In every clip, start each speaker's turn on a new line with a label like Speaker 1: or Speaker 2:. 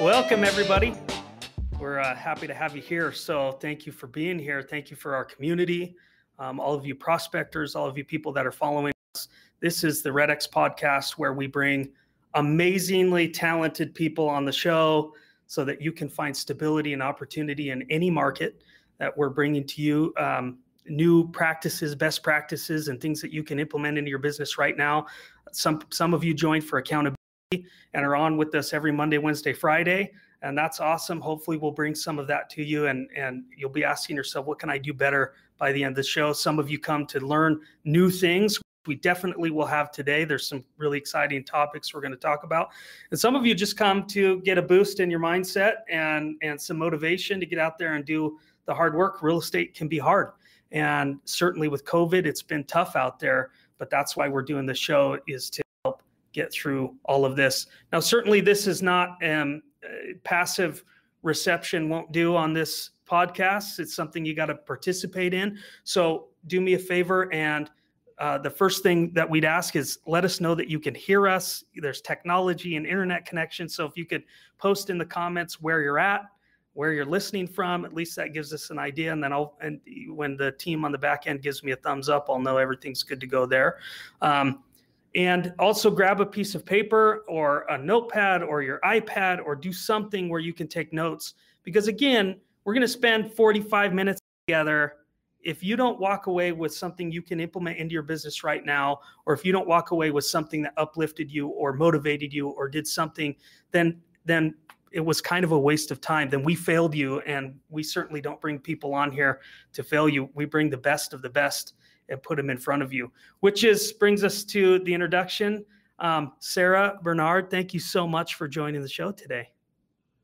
Speaker 1: Welcome, everybody. We're uh, happy to have you here. So, thank you for being here. Thank you for our community, um, all of you prospectors, all of you people that are following us. This is the RedX podcast where we bring amazingly talented people on the show so that you can find stability and opportunity in any market that we're bringing to you. Um, new practices, best practices, and things that you can implement into your business right now. Some some of you joined for accountability and are on with us every Monday, Wednesday, Friday. And that's awesome. Hopefully, we'll bring some of that to you, and and you'll be asking yourself, what can I do better by the end of the show? Some of you come to learn new things. We definitely will have today. There's some really exciting topics we're going to talk about, and some of you just come to get a boost in your mindset and and some motivation to get out there and do the hard work. Real estate can be hard, and certainly with COVID, it's been tough out there. But that's why we're doing the show is to get through all of this. Now, certainly, this is not um, uh, passive reception won't do on this podcast. It's something you got to participate in. So, do me a favor and uh, the first thing that we'd ask is let us know that you can hear us. There's technology and internet connection. So if you could post in the comments where you're at, where you're listening from, at least that gives us an idea. And then I'll, and when the team on the back end gives me a thumbs up, I'll know everything's good to go there. Um, and also grab a piece of paper or a notepad or your iPad or do something where you can take notes. Because again, we're going to spend 45 minutes together. If you don't walk away with something you can implement into your business right now, or if you don't walk away with something that uplifted you or motivated you or did something, then then it was kind of a waste of time. Then we failed you, and we certainly don't bring people on here to fail you. We bring the best of the best and put them in front of you, which is brings us to the introduction. Um, Sarah Bernard, thank you so much for joining the show today.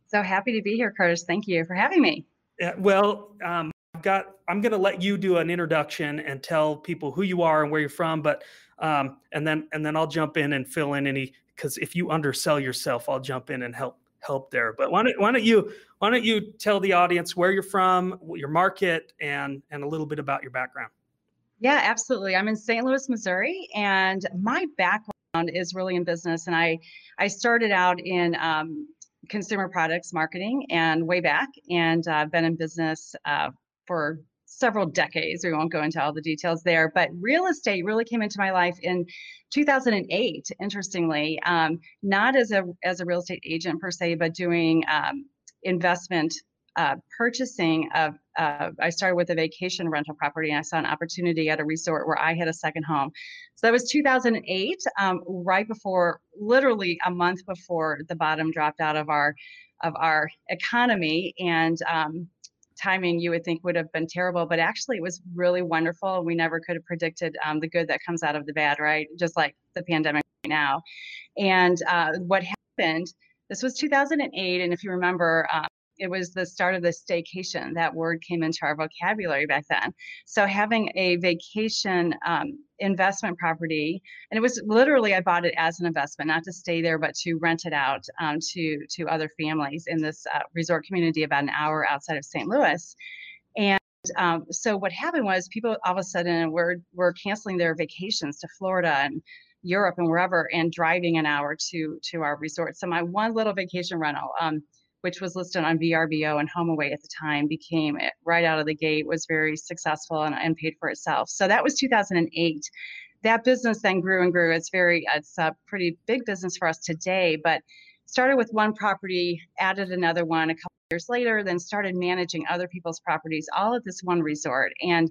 Speaker 2: So happy to be here, Curtis. Thank you for having me.
Speaker 1: Yeah, well, um, I've got. I'm going to let you do an introduction and tell people who you are and where you're from, but um, and then and then I'll jump in and fill in any because if you undersell yourself, I'll jump in and help help there. But why don't, why don't you why don't you tell the audience where you're from, your market, and and a little bit about your background.
Speaker 2: Yeah, absolutely. I'm in St. Louis, Missouri, and my background is really in business. And I I started out in um, consumer products marketing and way back, and I've uh, been in business uh, for several decades. We won't go into all the details there, but real estate really came into my life in 2008. Interestingly, um, not as a as a real estate agent per se, but doing um, investment uh, purchasing of, uh, I started with a vacation rental property and I saw an opportunity at a resort where I had a second home. So that was 2008, um, right before, literally a month before the bottom dropped out of our of our economy. And um, timing you would think would have been terrible, but actually it was really wonderful. We never could have predicted um, the good that comes out of the bad, right? Just like the pandemic right now. And uh, what happened, this was 2008. And if you remember, um, it was the start of the staycation. That word came into our vocabulary back then. So having a vacation um, investment property, and it was literally I bought it as an investment, not to stay there, but to rent it out um, to to other families in this uh, resort community about an hour outside of St. Louis. And um, so what happened was people all of a sudden were were canceling their vacations to Florida and Europe and wherever, and driving an hour to to our resort. So my one little vacation rental. Um, which was listed on VRBO and HomeAway at the time, became right out of the gate was very successful and, and paid for itself. So that was 2008. That business then grew and grew. It's very, it's a pretty big business for us today, but started with one property, added another one a couple years later, then started managing other people's properties, all at this one resort. And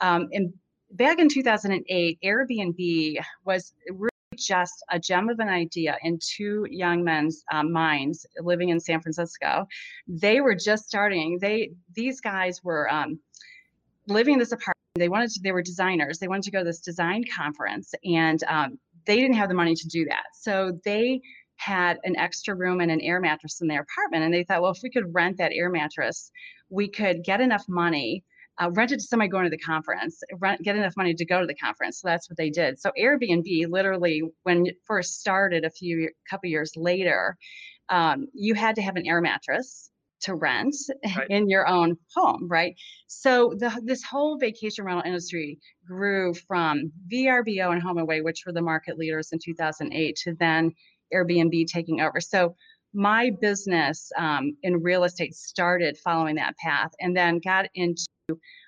Speaker 2: um, in, back in 2008, Airbnb was just a gem of an idea in two young men's um, minds living in San Francisco. They were just starting. They these guys were um, living in this apartment. They wanted to. They were designers. They wanted to go to this design conference, and um, they didn't have the money to do that. So they had an extra room and an air mattress in their apartment. And they thought, well, if we could rent that air mattress, we could get enough money uh, rent it to somebody going to the conference, rent, get enough money to go to the conference. So that's what they did. So Airbnb, literally, when it first started a few couple years later, um, you had to have an air mattress to rent right. in your own home, right? So the, this whole vacation rental industry grew from VRBO and HomeAway, which were the market leaders in 2008, to then Airbnb taking over. So my business um, in real estate started following that path and then got into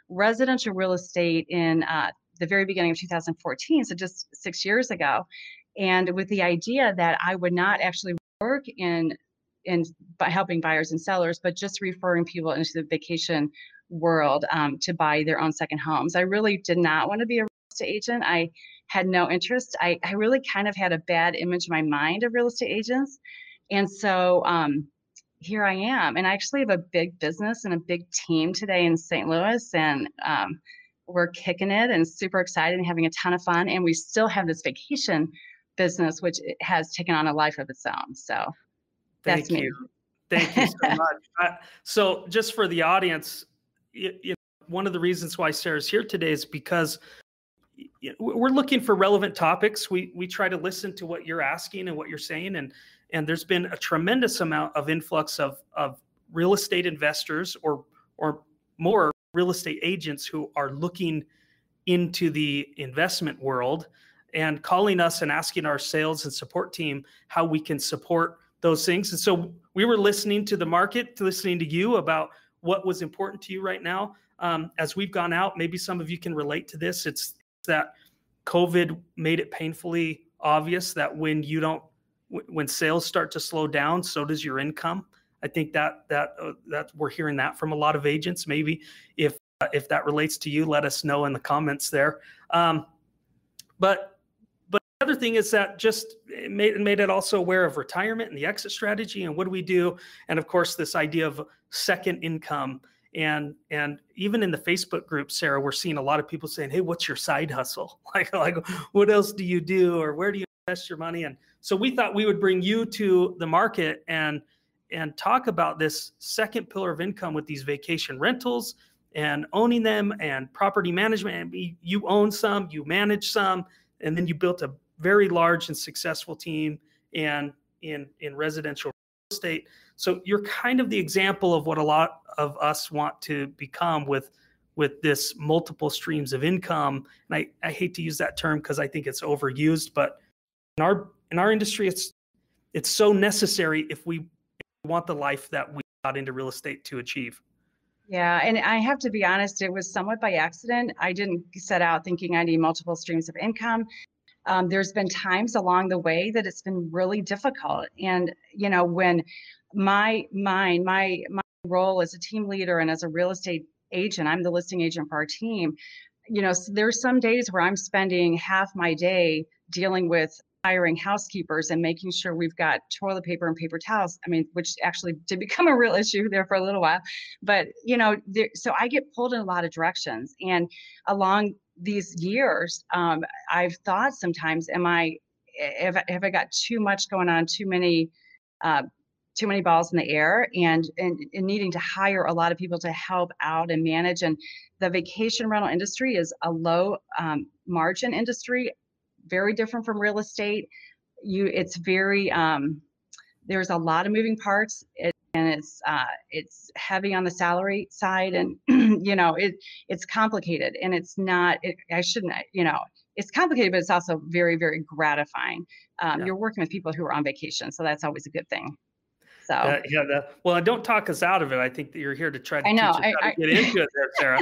Speaker 2: residential real estate in uh, the very beginning of 2014, so just six years ago, and with the idea that I would not actually work in in helping buyers and sellers, but just referring people into the vacation world um, to buy their own second homes. I really did not want to be a real estate agent. I had no interest. I, I really kind of had a bad image in my mind of real estate agents. And so um, here I am. And I actually have a big business and a big team today in St. Louis. And um, we're kicking it and super excited and having a ton of fun. And we still have this vacation business, which has taken on a life of its own. So
Speaker 1: that's
Speaker 2: Thank
Speaker 1: me. You. Thank you so much. Uh, so, just for the audience, you, you know, one of the reasons why Sarah's here today is because we're looking for relevant topics. We we try to listen to what you're asking and what you're saying, and and there's been a tremendous amount of influx of of real estate investors or or more real estate agents who are looking into the investment world and calling us and asking our sales and support team how we can support those things. And so we were listening to the market, listening to you about what was important to you right now. Um, as we've gone out, maybe some of you can relate to this. It's that COVID made it painfully obvious that when you don't when sales start to slow down, so does your income. I think that that uh, that we're hearing that from a lot of agents. Maybe if uh, if that relates to you, let us know in the comments there. Um, but but the other thing is that just it made made it also aware of retirement and the exit strategy and what do we do, and of course this idea of second income and and even in the facebook group sarah we're seeing a lot of people saying hey what's your side hustle like like what else do you do or where do you invest your money and so we thought we would bring you to the market and and talk about this second pillar of income with these vacation rentals and owning them and property management. You own some, you manage some, and then you built a very large and successful team and in in residential real estate. So you're kind of the example of what a lot of us want to become with with this multiple streams of income. And I, I hate to use that term because I think it's overused, but in our in our industry, it's it's so necessary if we, want the life that we got into real estate to achieve.
Speaker 2: Yeah, and I have to be honest, it was somewhat by accident. I didn't set out thinking I need multiple streams of income. Um, there's been times along the way that it's been really difficult, and you know when my mind, my my role as a team leader and as a real estate agent, I'm the listing agent for our team. You know, so there's some days where I'm spending half my day dealing with hiring housekeepers and making sure we've got toilet paper and paper towels. I mean, which actually did become a real issue there for a little while. But, you know, there, so I get pulled in a lot of directions. And along these years, um, I've thought sometimes, am I, have, have I got too much going on, too many, uh, too many balls in the air and, and, and needing to hire a lot of people to help out and manage and the vacation rental industry is a low um, margin industry very different from real estate. You, it's very, um, there's a lot of moving parts. It, and it's uh, it's heavy on the salary side, and you know it it's complicated, and it's not. It, I shouldn't, you know, it's complicated, but it's also very very gratifying. Um, yeah. You're working with people who are on vacation, so that's always a good thing. So
Speaker 1: uh, yeah, the, well, don't talk us out of it. I think that you're here to try to I know, I, I, get into it, there, Sarah.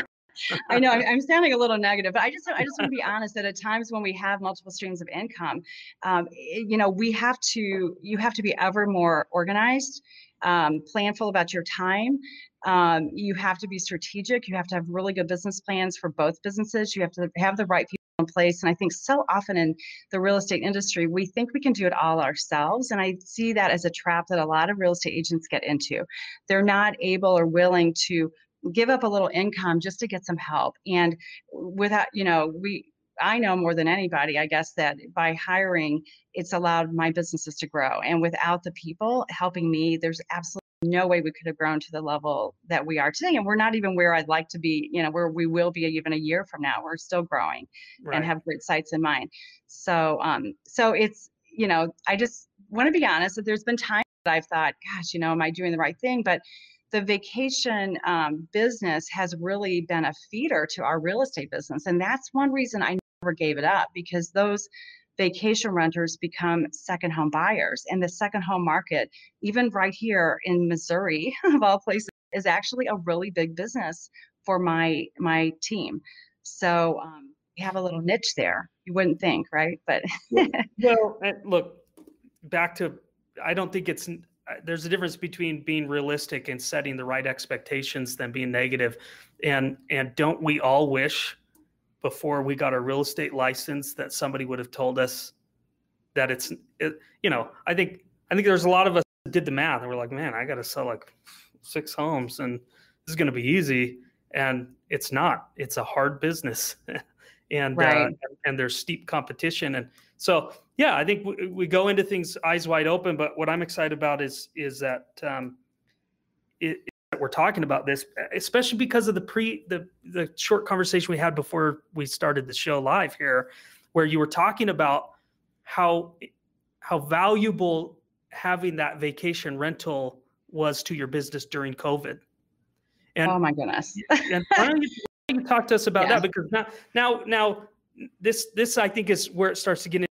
Speaker 2: I know I'm sounding a little negative, but I just I just want to be honest that at times when we have multiple streams of income, um, you know, we have to you have to be ever more organized, um, planful about your time. Um, you have to be strategic. You have to have really good business plans for both businesses. You have to have the right people in place. And I think so often in the real estate industry, we think we can do it all ourselves. And I see that as a trap that a lot of real estate agents get into. They're not able or willing to give up a little income just to get some help and without you know we I know more than anybody, I guess, that by hiring, it's allowed my businesses to grow. And without the people helping me, there's absolutely no way we could have grown to the level that we are today. And we're not even where I'd like to be, you know, where we will be even a year from now. We're still growing right. and have great sites in mind. So, um, so it's, you know, I just want to be honest that there's been times that I've thought, gosh, you know, am I doing the right thing? But the vacation um, business has really been a feeder to our real estate business. And that's one reason I never gave it up because those vacation renters become second home buyers. And the second home market, even right here in Missouri, of all places, is actually a really big business for my my team. So um, we have a little niche there. You wouldn't think, right? But
Speaker 1: well, look, back to I don't think it's there's a difference between being realistic and setting the right expectations than being negative. And and don't we all wish before we got a real estate license that somebody would have told us that it's it, you know i think i think there's a lot of us that did the math and we're like man i got to sell like six homes and this is going to be easy and it's not it's a hard business and uh, right. uh, and there's steep competition and so yeah i think we, we, go into things eyes wide open but what i'm excited about is is that um, it, we're talking about this, especially because of the pre the the short conversation we had before we started the show live here, where you were talking about how how valuable having that vacation rental was to your business during COVID.
Speaker 2: And oh my goodness!
Speaker 1: and why don't, you, why don't you talk to us about yeah. that? Because now now now this this I think is where it starts to get into.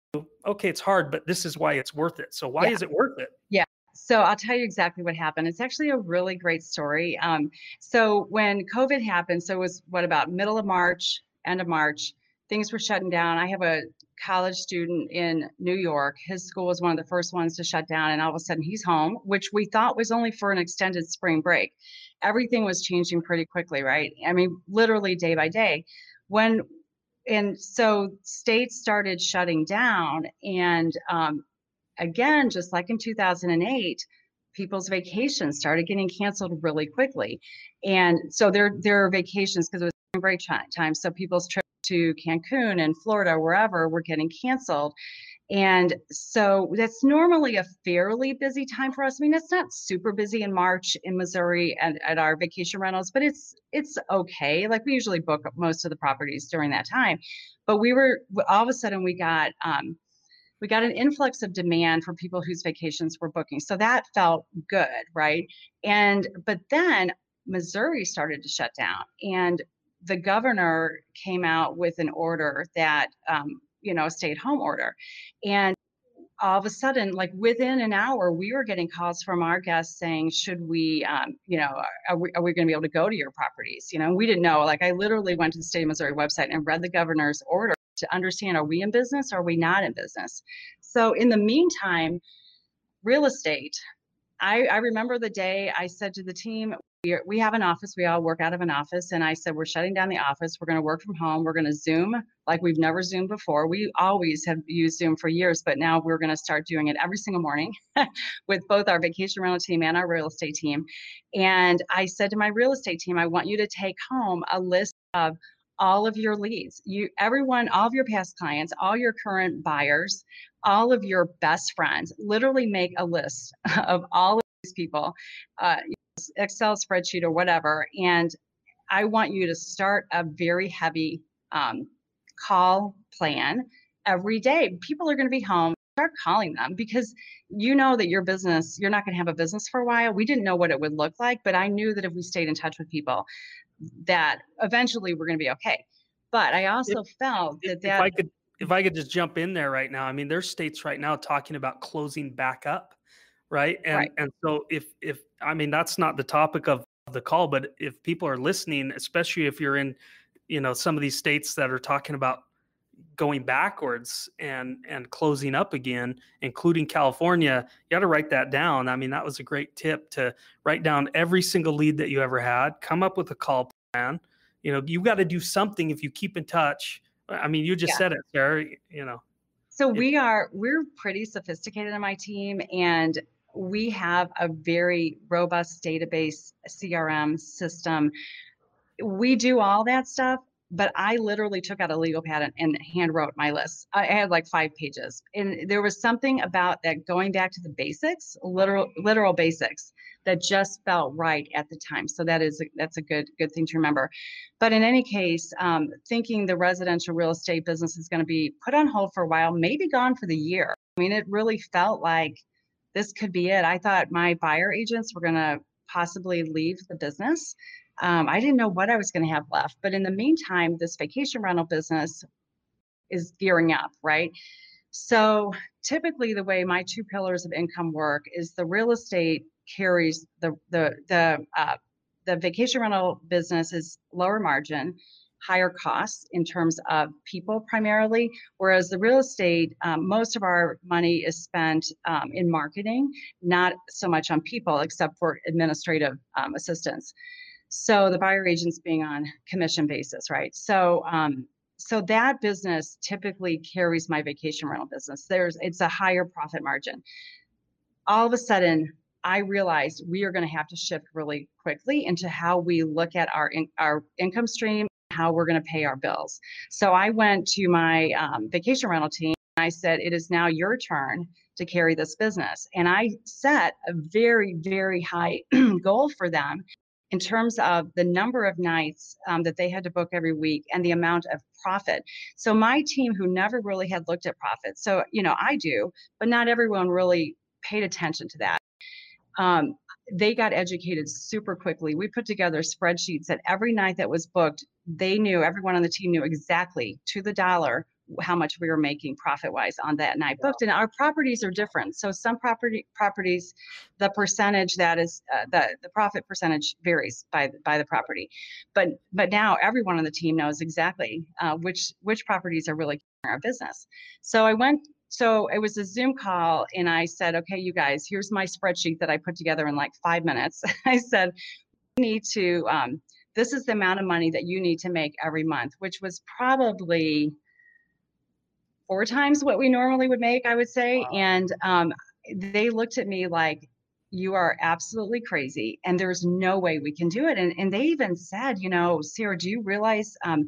Speaker 1: Okay, it's hard, but this is why it's worth it. So why yeah. is it worth it?
Speaker 2: Yeah. So I'll tell you exactly what happened. It's actually a really great story. Um, so when COVID happened, so it was what about middle of March, end of March, things were shutting down. I have a college student in New York. His school was one of the first ones to shut down, and all of a sudden he's home, which we thought was only for an extended spring break. Everything was changing pretty quickly, right? I mean, literally day by day. When and so states started shutting down, and um, again, just like in 2008, people's vacations started getting canceled really quickly. And so their their vacations, because it was break time, so people's trips to Cancun and Florida, wherever, were getting canceled. And so that's normally a fairly busy time for us. I mean, it's not super busy in March in Missouri and at our vacation rentals, but it's it's okay. Like we usually book most of the properties during that time. But we were all of a sudden we got um, we got an influx of demand for people whose vacations were booking. So that felt good, right? And but then Missouri started to shut down, and the governor came out with an order that, um, you know, a stay-at-home order, and all of a sudden, like within an hour, we were getting calls from our guests saying, "Should we, um, you know, are we, are we going to be able to go to your properties?" You know, we didn't know. Like I literally went to the state of Missouri website and read the governor's order to understand are we in business or are we not in business so in the meantime real estate i, I remember the day i said to the team we, we have an office we all work out of an office and i said we're shutting down the office we're going to work from home we're going to zoom like we've never zoomed before. We always have used zoom for years but now we're going to start doing it every single morning with both our vacation rental team and our real estate team. And i said to my real estate team i want you to take home a list of all of your leads. You everyone, all of your past clients, all your current buyers, all of your best friends, literally make a list of all of these people, uh, Excel spreadsheet or whatever. And I want you to start a very heavy um, call plan every day. People are going to be home. Start calling them because you know that your business, you're not going to have a business for a while. We didn't know what it would look like, but I knew that if we stayed in touch with people, that eventually we're going to be okay. But I also if, felt that that
Speaker 1: if I could if I could just jump in there right now. I mean, there's states right now talking about closing back up, right? And right. and so if if I mean that's not the topic of the call, but if people are listening, especially if you're in, you know, some of these states that are talking about going backwards and and closing up again including california you got to write that down. I mean that was a great tip to write down every single lead that you ever had come up with a call plan. You know you got to do something if you keep in touch. I mean you just yeah. said it sarah you know.
Speaker 2: So we are we're pretty sophisticated in my team and we have a very robust database crm system. We do all that stuff but I literally took out a legal pad and, and hand wrote my list. I had like five pages, and there was something about that going back to the basics, literal literal basics, that just felt right at the time. So that is that's a good good thing to remember. But in any case, um, thinking the residential real estate business is going to be put on hold for a while, maybe gone for the year. I mean, it really felt like this could be it. I thought my buyer agents were going to possibly leave the business. Um, I didn't know what I was going to have left. But in the meantime, this vacation rental business is gearing up, right? So typically, the way my two pillars of income work is the real estate carries the the the uh, the vacation rental business is lower margin, higher costs in terms of people primarily, whereas the real estate, um, most of our money is spent um, in marketing, not so much on people, except for administrative um, assistance. So the buyer agents being on commission basis, right? So um, so that business typically carries my vacation rental business. There's it's a higher profit margin. All of a sudden, I realized we are going to have to shift really quickly into how we look at our in, our income stream, how we're going to pay our bills. So I went to my um, vacation rental team. I said, "It is now your turn to carry this business," and I set a very very high goal for them in terms of the number of nights um, that they had to book every week and the amount of profit. So my team, who never really had looked at profit, so you know I do, but not everyone really paid attention to that. Um, they got educated super quickly. We put together spreadsheets that every night that was booked, they knew, everyone on the team knew exactly to the dollar how much we were making profit wise on that night booked and our properties are different. So some property properties the percentage that is uh, the the profit percentage varies by by the property. But but now everyone on the team knows exactly uh, which which properties are really our business. So i went so it was a zoom call and i said okay you guys here's my spreadsheet that i put together in like five minutes. I said we need to um, this is the amount of money that you need to make every month which was probably four times what we normally would make, I would say. Wow. And um, they looked at me like, you are absolutely crazy and there's no way we can do it. And, and they even said, you know, Sarah, do you realize um,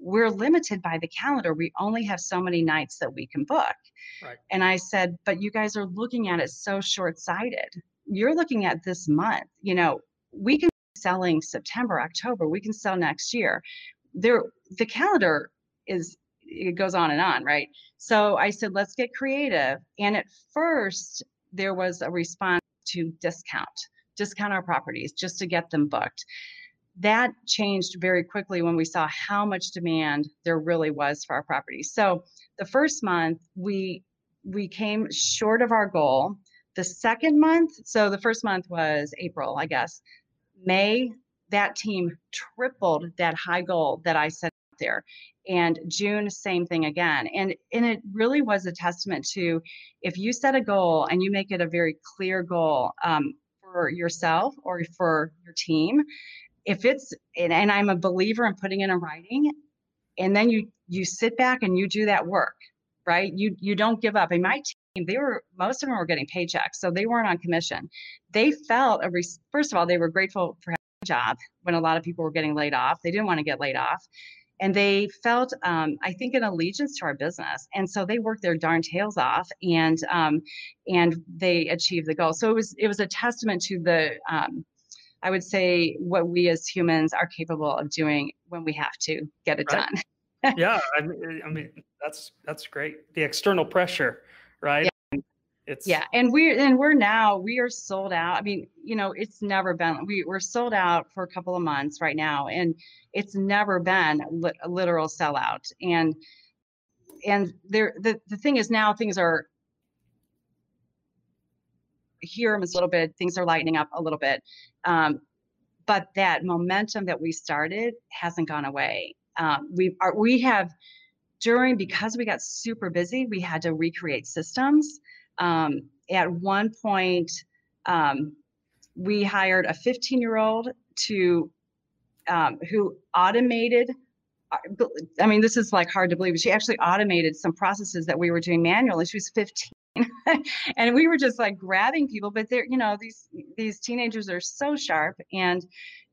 Speaker 2: we're limited by the calendar? We only have so many nights that we can book. Right. And I said, but you guys are looking at it so short sighted. You're looking at this month, you know, we can be selling September, October, we can sell next year. There, the calendar is it goes on and on, right? So I said, let's get creative. And at first, there was a response to discount, discount our properties just to get them booked. That changed very quickly when we saw how much demand there really was for our properties. So the first month, we we came short of our goal. The second month, so the first month was April, I guess. May, that team tripled that high goal that I set there and june same thing again. And and it really was a testament to if you set a goal and you make it a very clear goal um, for yourself or for your team if it's and, and i'm a believer in putting in a writing and then you you sit back and you do that work right? You you don't give up. And my team they were most of them were getting paychecks so they weren't on commission. They felt a first of all they were grateful for having a job when a lot of people were getting laid off. They didn't want to get laid off and they felt um, i think an allegiance to our business and so they worked their darn tails off and um, and they achieved the goal. So it was it was a testament to the um, i would say what we as humans are capable of doing when we have to get it right.
Speaker 1: done. Yeah I mean, I mean that's that's great. The external pressure right
Speaker 2: it's yeah and we're and we're now we are sold out i mean you know it's never been we, we're sold out for a couple of months right now and it's never been li- a literal sellout and and there the, the thing is now things are here a little bit things are lightening up a little bit um, but that momentum that we started hasn't gone away um, we are we have during because we got super busy we had to recreate systems um, at one point, um, we hired a 15 year old to um, who automated. Uh, I mean, this is like hard to believe. She actually automated some processes that we were doing manually. She was 15. and we were just like grabbing people but they're you know these these teenagers are so sharp and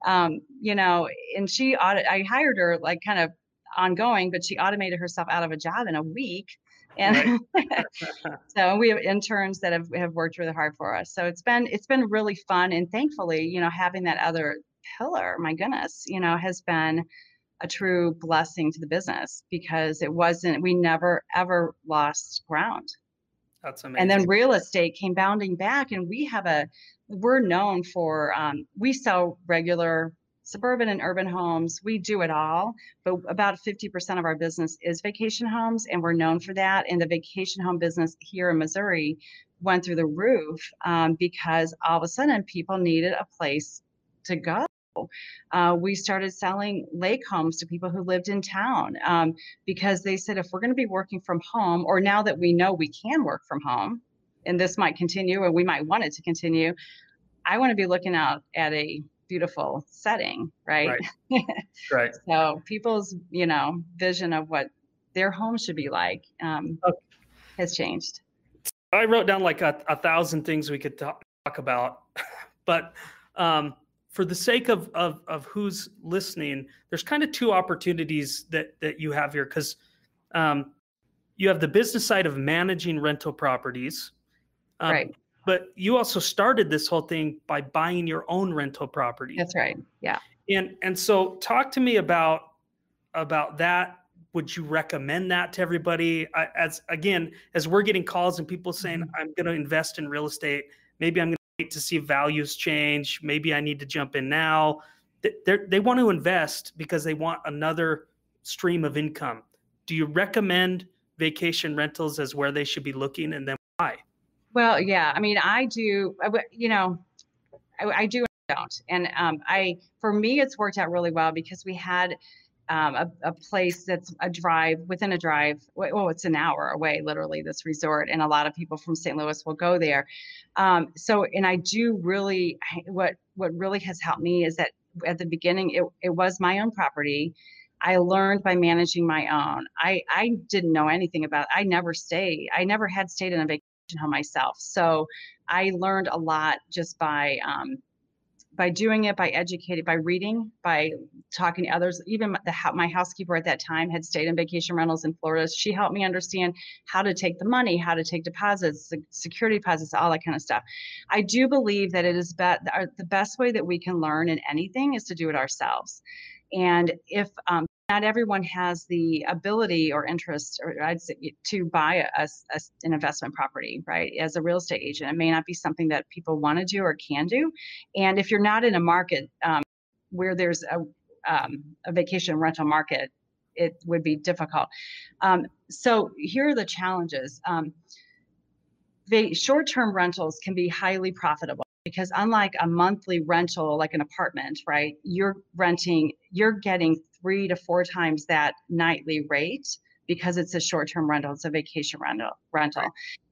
Speaker 2: um you know and she audit i hired her like kind of ongoing, but she automated herself out of a job in a week. And right. so we have interns that have, have worked really hard for us. So it's been it's been really fun and thankfully, you know, having that other pillar, my goodness, you know, has been a true blessing to the business because it wasn't we never ever lost ground.
Speaker 1: That's amazing.
Speaker 2: And then real estate came bounding back and we have a we're known for um, we sell regular suburban and urban homes. We do it all, but about 50% of our business is vacation homes, and we're known for that. And the vacation home business here in Missouri went through the roof um, because all of a sudden people needed a place to go. Uh, we started selling lake homes to people who lived in town um, because they said if we're going to be working from home, or now that we know we can work from home, and this might continue, and we might want it to continue, I want to be looking out at a beautiful setting, right?
Speaker 1: Right. right.
Speaker 2: so people's, you know, vision of what their home should be like um, okay. has changed.
Speaker 1: I wrote down like a, a thousand things we could talk, talk about, but um, for the sake of, of of who's listening, there's kind of two opportunities that that you have here because um, you have the business side of managing rental properties,
Speaker 2: um, right?
Speaker 1: But you also started this whole thing by buying your own rental property.
Speaker 2: That's right. Yeah.
Speaker 1: And and so talk to me about about that. Would you recommend that to everybody? I, as again, as we're getting calls and people saying, mm-hmm. "I'm going to invest in real estate," maybe I'm going to wait to see values change. Maybe I need to jump in now. They they want to invest because they want another stream of income. Do you recommend vacation rentals as where they should be looking, and then?
Speaker 2: Well, yeah. I mean, I do. You know, I, I do and don't. And um, I, for me, it's worked out really well because we had um, a, a, place that's a drive within a drive. Well, it's an hour away, literally. This resort, and a lot of people from St. Louis will go there. Um, so, and I do really what what really has helped me is that at the beginning, it it was my own property. I learned by managing my own. I I didn't know anything about. I never stayed. I never had stayed in a vacation home myself. So I learned a lot just by um, by doing it, by educating, by reading, by talking to others. Even the, my housekeeper at that time had stayed in vacation rentals in Florida. She helped me understand how to take the money, how to take deposits, security deposits, all that kind of stuff. I do believe that it is be- the best way that we can learn in anything is to do it ourselves. And if um, not everyone has the ability or interest or I'd say, to buy a, a, an investment property, right? As a real estate agent, it may not be something that people want to do or can do. And if you're not in a market um, where there's a, um, a vacation rental market, it would be difficult. Um, so here are the challenges. Um, the short-term rentals can be highly profitable because unlike a monthly rental like an apartment right you're renting you're getting three to four times that nightly rate because it's a short-term rental it's a vacation rental rental.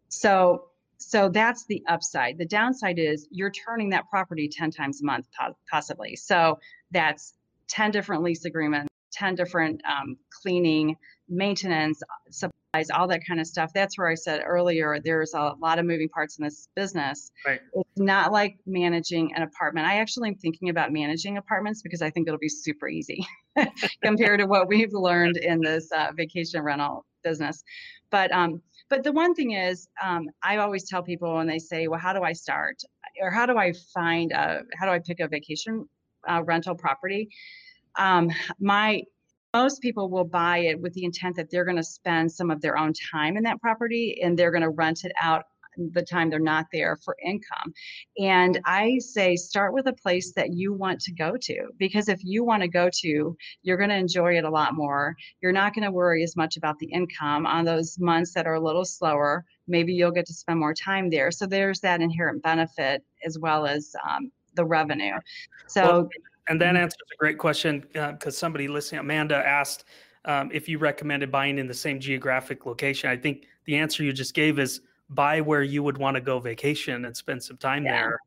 Speaker 2: So so that's the upside. The downside is you're turning that property 10 times a month possibly. So that's 10 different lease agreements 10 different um, cleaning maintenance supplies all that kind of stuff. That's where i said earlier there's a lot of moving parts in this business.
Speaker 1: Right.
Speaker 2: Not like managing an apartment. I actually am thinking about managing apartments because i think it'll be super easy compared to what we've learned in this uh, vacation rental business. But um but the one thing is um, i always tell people when they say well how do i start? Or how do i find a how do i pick a vacation uh, rental property? Um, my most people will buy it with the intent that they're going to spend some of their own time in that property and they're going to rent it out the time they're not there for income. And I say start with a place that you want to go to because if you want to go to, you're going to enjoy it a lot more. You're not going to worry as much about the income on those months that are a little slower. Maybe you'll get to spend more time there. So there's that inherent benefit as well as um, the revenue. So well,
Speaker 1: and that answers a great question because uh, somebody listening, Amanda asked um, if you recommended buying in the same geographic location. I think the answer you just gave is buy where you would want to go vacation and spend some time yeah. there.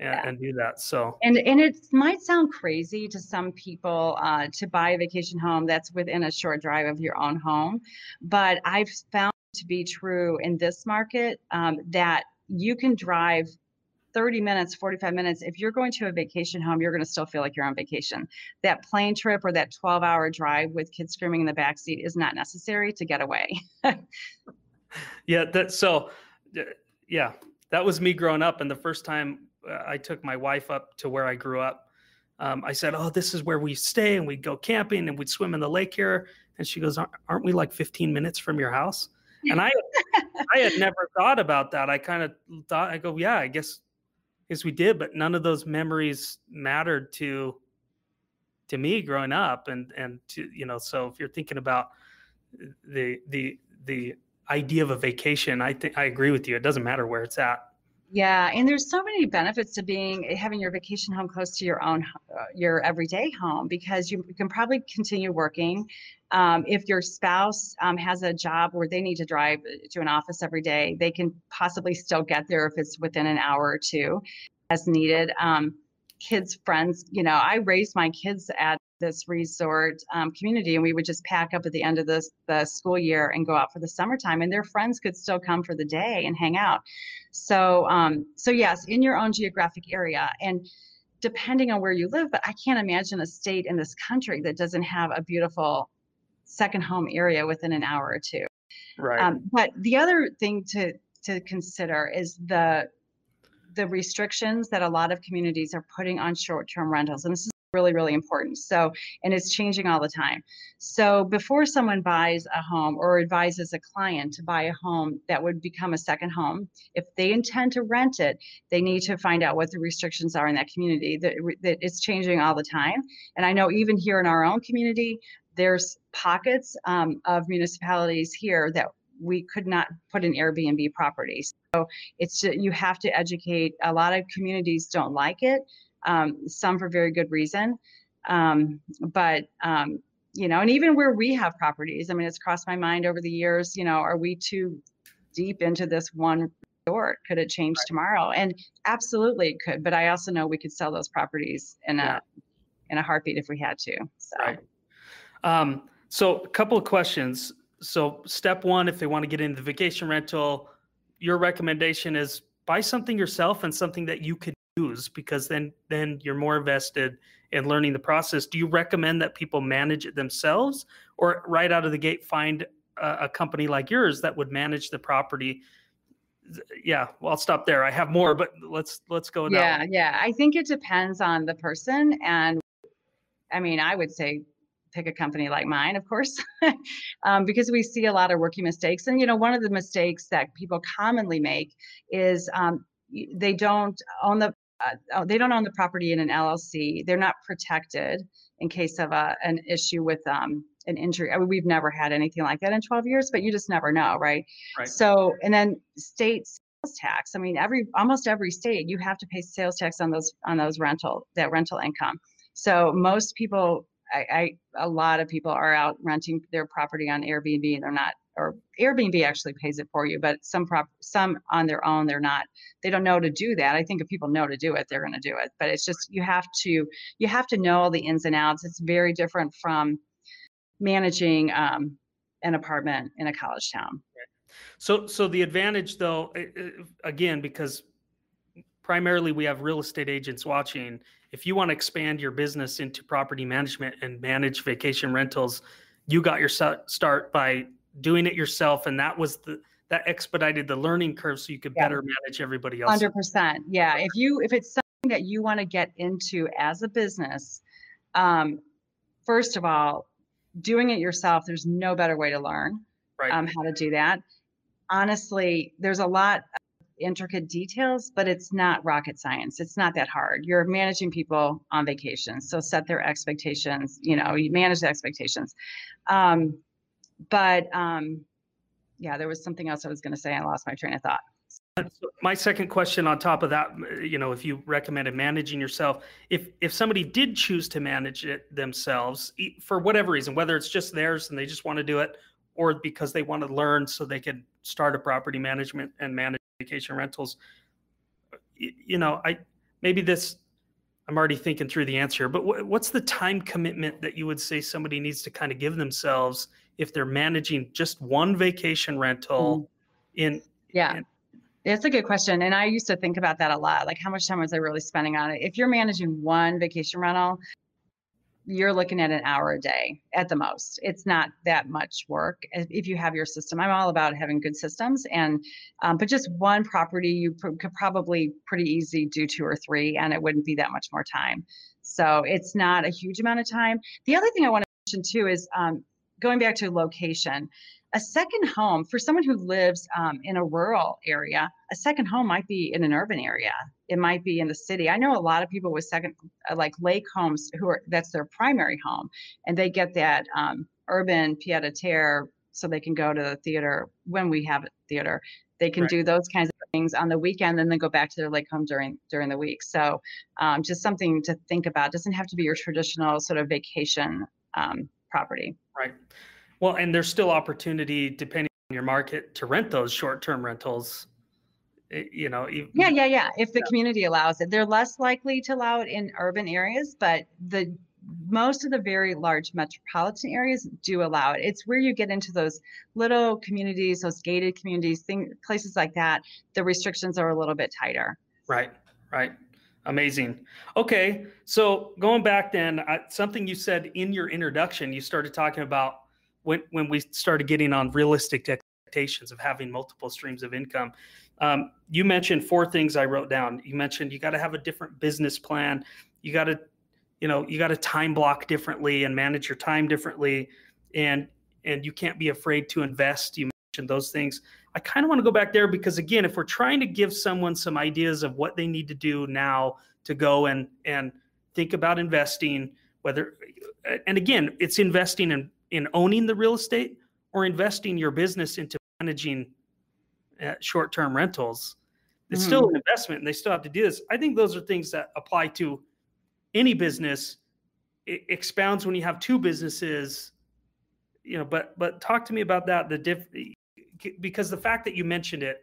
Speaker 1: And, yeah. and, do that. So
Speaker 2: and and it might sound crazy to some people uh, to buy a vacation home that's within a short drive of your own home, but I've found to be true in this market um, that you can drive 30 minutes, 45 minutes, if you're going to a vacation home, you're going to still feel like you're on vacation. That plane trip or that 12 hour drive with kids screaming in the back seat is not necessary to get away.
Speaker 1: yeah, that so yeah, that was me growing up and the first time uh, I took my wife up to where I grew up, um, I said, "Oh, this is where we stay and we'd go camping and we'd swim in the lake here." And she goes, "Aren't we like 15 minutes from your house?" And I I had never thought about that. I kind of thought I go, "Yeah, I guess Yes, we did, but none of those memories mattered to to me growing up, and and to you know. So if you're thinking about the the the idea of a vacation, I think I agree with you. It doesn't matter where it's at.
Speaker 2: Yeah, and there's so many benefits to being having your vacation home close to your own uh, your everyday home because you can probably continue working. Um, if your spouse um, has a job where they need to drive to an office every day, they can possibly still get there if it's within an hour or two, as needed. Um, kids, friends, you know, I raised my kids at this resort um, community and we would just pack up at the end of the, the school year and go out for the summertime and their friends could still come for the day and hang out. So um, so yes in your own geographic area and depending on where you live but i can't imagine a state in this country that doesn't have a beautiful second home area within an hour or two.
Speaker 1: Right. Um,
Speaker 2: but the other thing to to consider is the the restrictions that a lot of communities are putting on short-term rentals and this is really really important so and it's changing all the time so before someone buys a home or advises a client to buy a home that would become a second home if they intend to rent it they need to find out what the restrictions are in that community that, that it's changing all the time and i know even here in our own community there's pockets um, of municipalities here that we could not put in Airbnb properties. So it's you have to educate. A lot of communities don't like it um, some for very good reason. Um, but um, you know, and even where we have properties, I mean, it's crossed my mind over the years. You know, are we too deep into this one resort? Could it change right. tomorrow? And absolutely, it could. But I also know we could sell those properties in yeah. a in a heartbeat if we had to. So.
Speaker 1: Right. Um, so a couple of questions. So step one, if they want to get into the vacation rental, your recommendation is buy something yourself and something that you could use because then then you're more invested in learning the process. Do you recommend that people manage it themselves or right out of the gate find a, a company like yours that would manage the property? Yeah well i'll stop there. I have more but let's let's go
Speaker 2: yeah yeah. I think it depends on the person and i mean i would say pick a company like mine of course um, because we see a lot of rookie mistakes. And you know one of the mistakes that people commonly make is um, they don't own the uh, oh, they don't own the property in an LLC. They're not protected in case of a, an issue with um, an injury. I mean, we've never had anything like that in 12 years, but you just never know, right?
Speaker 1: right.
Speaker 2: So, and then state sales tax. I mean, every almost every state you have to pay sales tax on those on those rental that rental income. So most people, I, I a lot of people are out renting their property on Airbnb and they're not or Airbnb actually pays it for you, but some prop some on their own they're not they don't know to do that. I think if people know to do it, they're going to do it. But it's just you have to you have to know all the ins and outs. It's very different from managing um, an apartment in a college town.
Speaker 1: So so the advantage though again because primarily we have real estate agents watching if you want to expand your business into property management and manage vacation rentals you got your start by doing it yourself and that was the that expedited the learning curve so you could yeah. better manage everybody else
Speaker 2: 100% yeah if you if it's something that you want to get into as a business um, first of all doing it yourself there's no better way to learn
Speaker 1: right.
Speaker 2: um, how to do that honestly there's a lot of intricate details, but it's not rocket science. It's not that hard. You're managing people on vacation, so set their expectations. You know, you manage the expectations. Um, but um, yeah, there was something else I was going to say. I lost my train of thought.
Speaker 1: My second question on top of that, you know, if you recommended managing yourself, if if somebody did choose to manage it themselves for whatever reason, whether it's just theirs and they just want to do it, or because they want to learn so they can start a property management and manage vacation rentals, you know, I maybe this I'm already thinking through the answer, but what's the time commitment that you would say somebody needs to kind of give themselves if they're managing just one vacation rental mm. in
Speaker 2: yeah
Speaker 1: in,
Speaker 2: It's a good question. And I used to think about that a lot. Like, how much time was I really spending on it? If you're managing one vacation rental, you're looking at an hour a day at the most. It's not that much work if you have your system. I'm all about having good systems, and um, but just one property you pr- could probably pretty easy do two or three, and it wouldn't be that much more time. So it's not a huge amount of time. The other thing I want to mention too is um, going back to location a second home for someone who lives um, in a rural area a second home might be in an urban area. It might be in the city. I know a lot of people with second uh, like lake homes who are that's their primary home and they get that um, urban pied a terre so they can go to the theater when we have a theater. They can right. do those kinds of things on the weekend and then go back to their lake home during during the week. So um, just something to think about. It doesn't have to be your traditional sort of vacation um, property
Speaker 1: right well, and there's still opportunity depending on your market to rent those short-term rentals. Eh, you know.
Speaker 2: Yeah, yeah, yeah. If the yeah. community allows it, they're less likely to allow it in urban areas, but the most of the very large metropolitan areas do allow it. It's where you get into those little communities, those gated communities, thing, places like that. The restrictions are a little bit tighter.
Speaker 1: Right, right. Amazing. Okay, so going back then, uh, something you said in your introduction, you started talking about when when we started getting on realistic expectations of having multiple streams of income. Um, you mentioned four things I wrote down. You mentioned you got to have a different business plan. You got to, you know, you got to time block differently and manage your time differently, and and you can't be afraid to invest. You mentioned those things. I kind of want to go back there because again, if we're trying to give someone some ideas of what they need to do now to go and and think about investing, whether and again, it's investing in in owning the real estate or investing your business into managing uh, short-term rentals. It's mm-hmm. still an investment and they still have to do this. I think those are things that apply to any business. It expounds when you have two businesses you know but but talk to me about that the diff because the fact that you mentioned it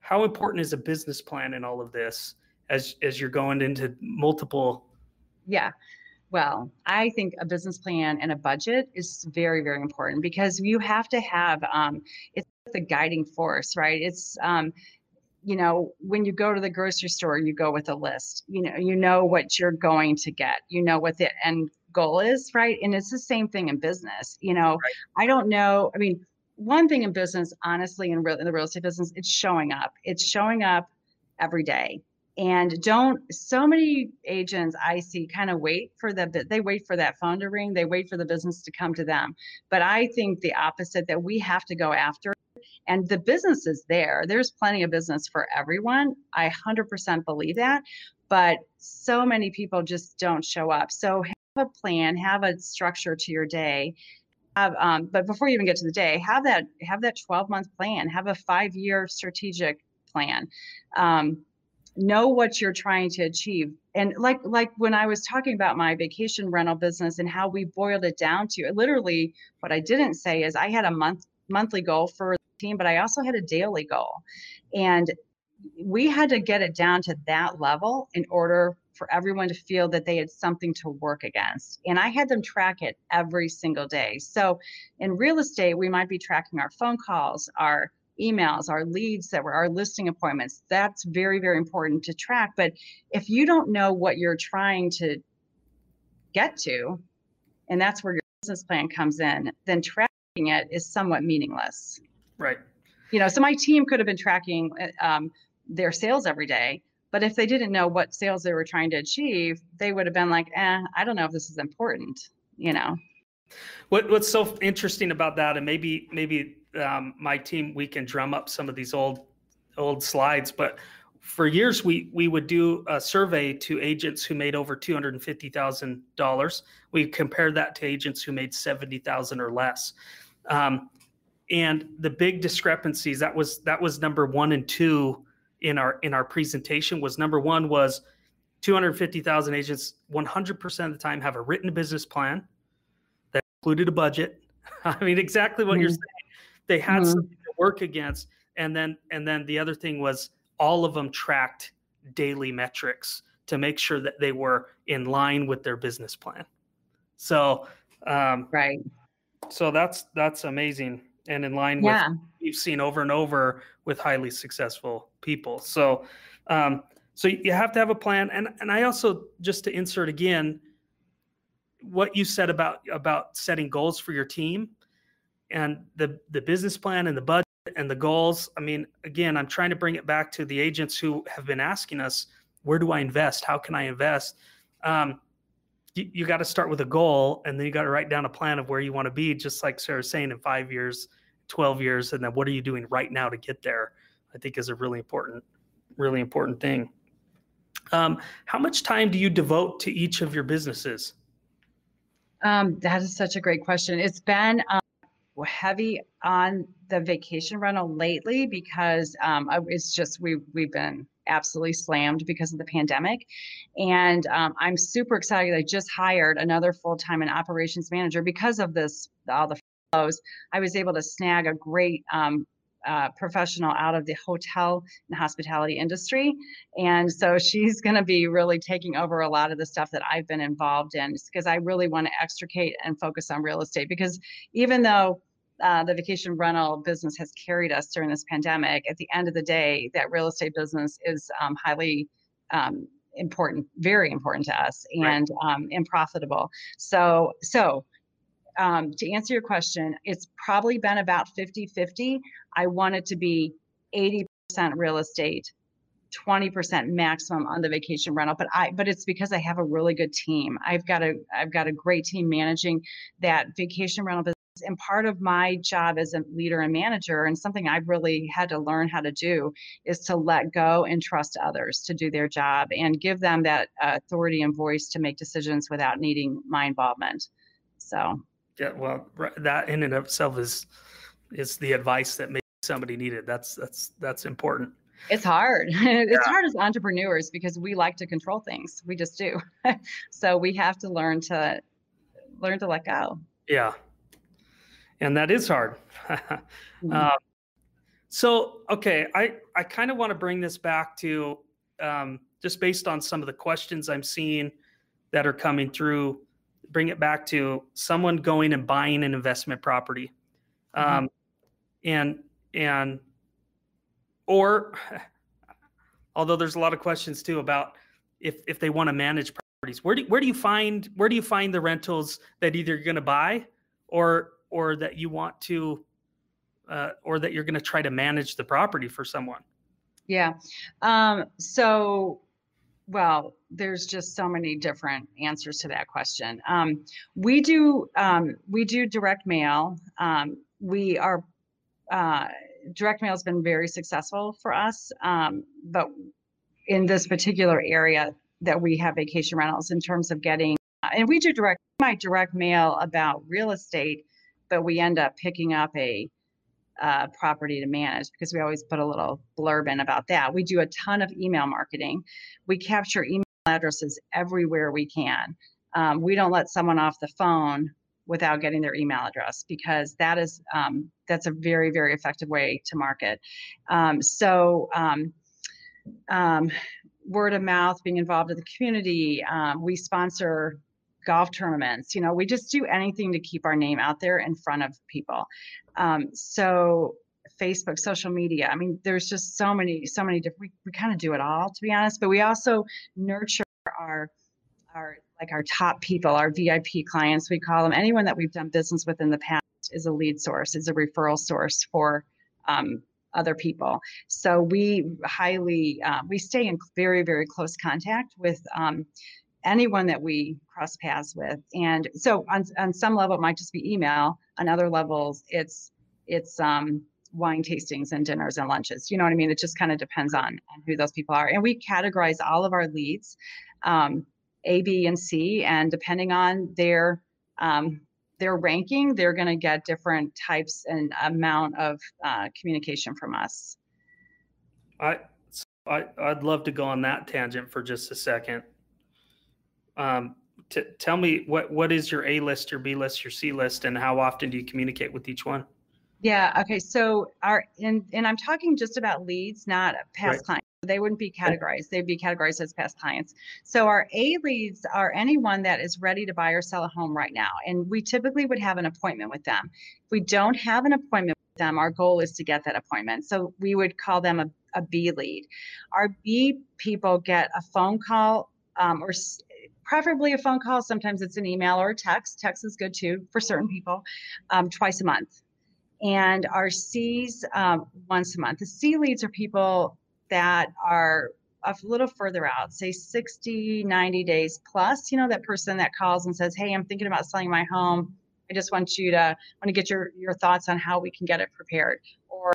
Speaker 1: how important is a business plan in all of this as as you're going into multiple
Speaker 2: yeah well, I think a business plan and a budget is very, very important because you have to have um, it's the guiding force, right? It's um, you know when you go to the grocery store, you go with a list. You know, you know what you're going to get. You know what the end goal is, right? And it's the same thing in business. You know, right. I don't know. I mean, one thing in business, honestly, in, real, in the real estate business, it's showing up. It's showing up every day. And don't so many agents i see kind of wait for the they wait for that phone to ring they wait for the business to come to them. But i think the opposite that we have to go after and the business is there. There's plenty of business for everyone. I 100% believe that. But so many people just don't show up. So have a plan have a structure to your day have, um, but before you even get to the day have that have that 12 month plan have a five year strategic plan. Um, know what you're trying to achieve. And like like when i was talking about my vacation rental business and how we boiled it down to literally what i didn't say is i had a month monthly goal for the team but i also had a daily goal. And we had to get it down to that level in order for everyone to feel that they had something to work against. And I had them track it every single day. So in real estate, we might be tracking our phone calls, our emails, our leads that were our listing appointments. That's very, very important to track. But if you don't know what you're trying to get to, and that's where your business plan comes in, then tracking it is somewhat meaningless.
Speaker 1: Right.
Speaker 2: You know, so my team could have been tracking um, their sales every day, but if they didn't know what sales they were trying to achieve, they would have been like, eh, I don't know if this is important, you know.
Speaker 1: What What's so interesting about that, and maybe maybe um, my team we can drum up some of these old old slides, but for years we we would do a survey to agents who made over two hundred and fifty thousand dollars. We compared that to agents who made seventy thousand or less. Um, and the big discrepancies that was that was number one and two in our in our presentation was number one was 250,000 agents 100% of the time have a written business plan that included a budget. I mean, exactly what mm-hmm. you're saying. They had mm-hmm. something to work against, and then and then the other thing was all of them tracked daily metrics to make sure that they were in line with their business plan. So, um,
Speaker 2: right.
Speaker 1: So that's that's amazing. And in line yeah. with you've seen over and over with highly successful people. So, um, so you have to have a plan. And and I also just to insert again, what you said about about setting goals for your team, and the the business plan and the budget and the goals. I mean, again, I'm trying to bring it back to the agents who have been asking us, where do I invest? How can I invest? Um, you, you got to start with a goal and then you got to write down a plan of where you want to be, just like Sarah's saying in five years, 12 years. And then what are you doing right now to get there? I think is a really important, really important thing. Um, how much time do you devote to each of your businesses?
Speaker 2: Um, that is such a great question. It's been um, heavy on the vacation rental lately because um, it's just we we've been absolutely slammed because of the pandemic, and um, I'm super excited. I just hired another full time and operations manager because of this all the flows. I was able to snag a great um, uh, professional out of the hotel and hospitality industry. And so she's going to be really taking over a lot of the stuff that I've been involved in because I really want to extricate and focus on real estate. Because even though uh, the vacation rental business has carried us during this pandemic, at the end of the day, that real estate business is um, highly um, important, very important to us, and right. um, and profitable. So, so um, to answer your question, it's probably been about 50 50. I want it to be 80% real estate, 20% maximum on the vacation rental but i but it's because i have a really good team i've got a i've got a great team managing that vacation rental business and part of my job as a leader and manager and something i've really had to learn how to do is to let go and trust others to do their job and give them that uh, authority and voice to make decisions without needing my involvement so
Speaker 1: yeah, well, that in and of itself is is the advice that maybe somebody needed. That's that's that's important.
Speaker 2: It's hard. it's yeah. hard as entrepreneurs because we like to control things. We just do. so we have to learn to learn to let go.
Speaker 1: Yeah, and that is hard. mm-hmm. uh, so okay, I I kind of want to bring this back to um, just based on some of the questions I'm seeing that are coming through bring it back to someone going and buying an investment property mm-hmm. um, and and or although there's a lot of questions too about if if they want to manage properties where do where do you find where do you find the rentals that either you're going to buy or or that you want to uh, or that you're going to try to manage the property for someone
Speaker 2: yeah um, so well, there's just so many different answers to that question. Um, we do um, we do direct mail. Um, we are uh, direct mail has been very successful for us, um, but in this particular area that we have vacation rentals in terms of getting and we do direct my direct mail about real estate, but we end up picking up a uh, property to manage because we always put a little blurb in about that. We do a ton of email marketing. We capture email addresses everywhere we can. Um, we don't let someone off the phone without getting their email address because that is um, that's a very very effective way to market. Um, so um, um, word of mouth, being involved in the community. Um, we sponsor golf tournaments. You know, we just do anything to keep our name out there in front of people. Um, so Facebook, social media. I mean, there's just so many, so many different. We, we kind of do it all, to be honest. But we also nurture our our like our top people, our VIP clients. We call them anyone that we've done business with in the past is a lead source, is a referral source for um, other people. So we highly uh, we stay in very very close contact with um, anyone that we cross paths with. And so on, on some level, it might just be email. On other levels, it's it's um, wine tastings and dinners and lunches. You know what I mean? It just kind of depends on, on who those people are. And we categorize all of our leads, um, A, B, and C, and depending on their um, their ranking, they're going to get different types and amount of uh, communication from us.
Speaker 1: I, I I'd love to go on that tangent for just a second. Um, t- tell me what what is your A list, your B list, your C list, and how often do you communicate with each one?
Speaker 2: Yeah. Okay. So our and and I'm talking just about leads, not past right. clients. They wouldn't be categorized. They'd be categorized as past clients. So our A leads are anyone that is ready to buy or sell a home right now, and we typically would have an appointment with them. If we don't have an appointment with them, our goal is to get that appointment. So we would call them a, a B lead. Our B people get a phone call um, or preferably a phone call. Sometimes it's an email or a text. Text is good too for certain people, um, twice a month. And our C's um, once a month. The C leads are people that are a little further out, say 60, 90 days plus. You know, that person that calls and says, Hey, I'm thinking about selling my home. I just want you to want to get your your thoughts on how we can get it prepared. Or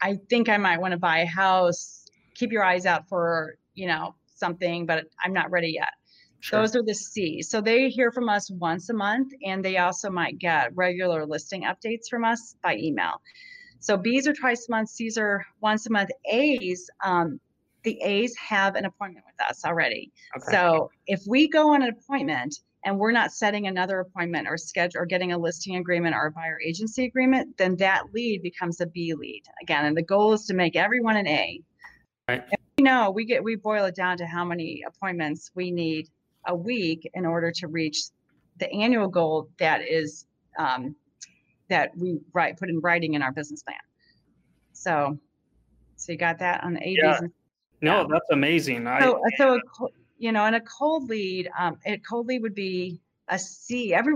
Speaker 2: I think I might want to buy a house. Keep your eyes out for, you know, something, but I'm not ready yet. Sure. Those are the C's. So they hear from us once a month, and they also might get regular listing updates from us by email. So B's are twice a month, C's are once a month. A's, um, the A's have an appointment with us already. Okay. So if we go on an appointment and we're not setting another appointment or schedule or getting a listing agreement or a buyer agency agreement, then that lead becomes a B lead again. And the goal is to make everyone an A. Right. And we know we get we boil it down to how many appointments we need a week in order to reach the annual goal that is um, that we write put in writing in our business plan. So, so you got that on the A, yeah.
Speaker 1: No, yeah. that's amazing.
Speaker 2: So, I, so a, you know, and a cold lead, um, a cold lead would be a C. Every,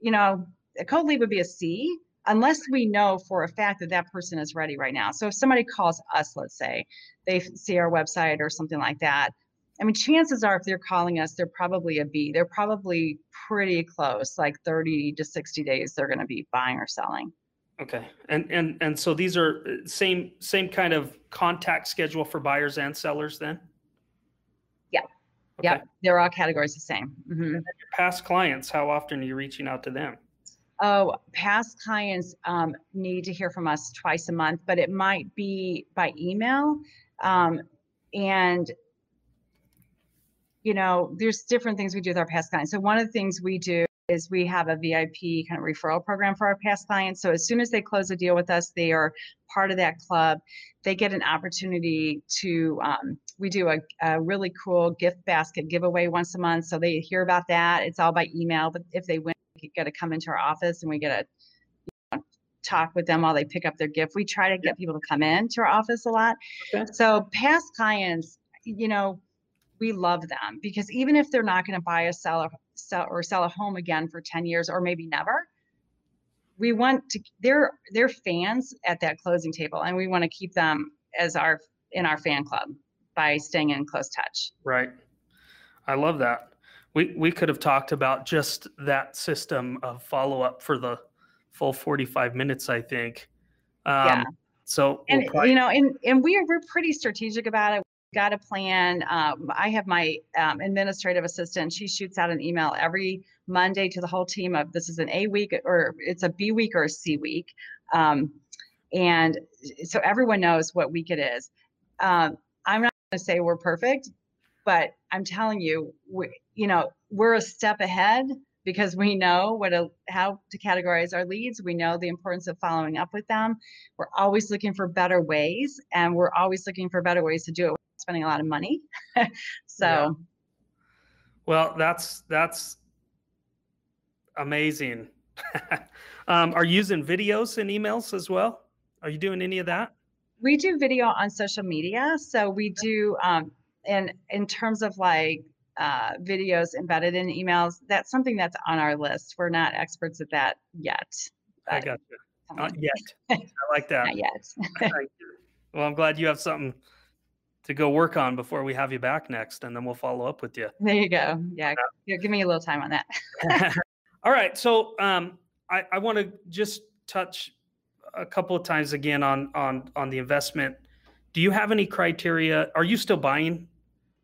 Speaker 2: you know, a cold lead would be a C unless we know for a fact that that person is ready right now. So if somebody calls us, let's say, they see our website or something like that, I mean, chances are if they're calling us, they're probably a B. They're probably pretty close, like 30 to 60 days they're going to be buying or selling.
Speaker 1: Okay. And and and so these are uh, same same kind of contact schedule for buyers and sellers then?
Speaker 2: Yeah. Okay. Yeah. They're all categories the same.
Speaker 1: Mm-hmm. past clients, how often are you reaching out to them?
Speaker 2: Oh, past clients um, need to hear from us twice a month, but it might be by email. Um, and you know, there's different things we do with our past clients. So one of the things we do is we have a VIP kind of referral program for our past clients. So as soon as they close a deal with us, they are part of that club. They get an opportunity to, um, we do a, a, really cool gift basket giveaway once a month. So they hear about that. It's all by email, but if they win, they get to come into our office and we get a you know, talk with them while they pick up their gift. We try to get people to come in to our office a lot. Okay. So past clients, you know, we love them because even if they're not going to buy a sell, sell or sell a home again for 10 years or maybe never we want to they're they're fans at that closing table and we want to keep them as our in our fan club by staying in close touch.
Speaker 1: Right. I love that. We we could have talked about just that system of follow up for the full 45 minutes i think. Um, yeah. so
Speaker 2: and we'll probably- you know and and we are we're pretty strategic about it got a plan. Um, I have my um, administrative assistant. She shoots out an email every Monday to the whole team of this is an A week or it's a B week or a C week. Um, and so everyone knows what week it is. Um, I'm not going to say we're perfect, but I'm telling you, we, you know, we're a step ahead because we know what a, how to categorize our leads. We know the importance of following up with them. We're always looking for better ways, and we're always looking for better ways to do it without spending a lot of money. so, yeah.
Speaker 1: well, that's that's amazing. um, are you using videos and emails as well? Are you doing any of that?
Speaker 2: We do video on social media. So we do, um, and in terms of like uh, videos embedded in emails, that's something that's on our list. We're not experts at that yet.
Speaker 1: I got you. Not yet. I like that.
Speaker 2: Not yet.
Speaker 1: well, I'm glad you have something to go work on before we have you back next, and then we'll follow up with you.
Speaker 2: There you go. Yeah, yeah. give me a little time on that.
Speaker 1: All right, so um, I, I want to just touch a couple of times again on on on the investment. Do you have any criteria? Are you still buying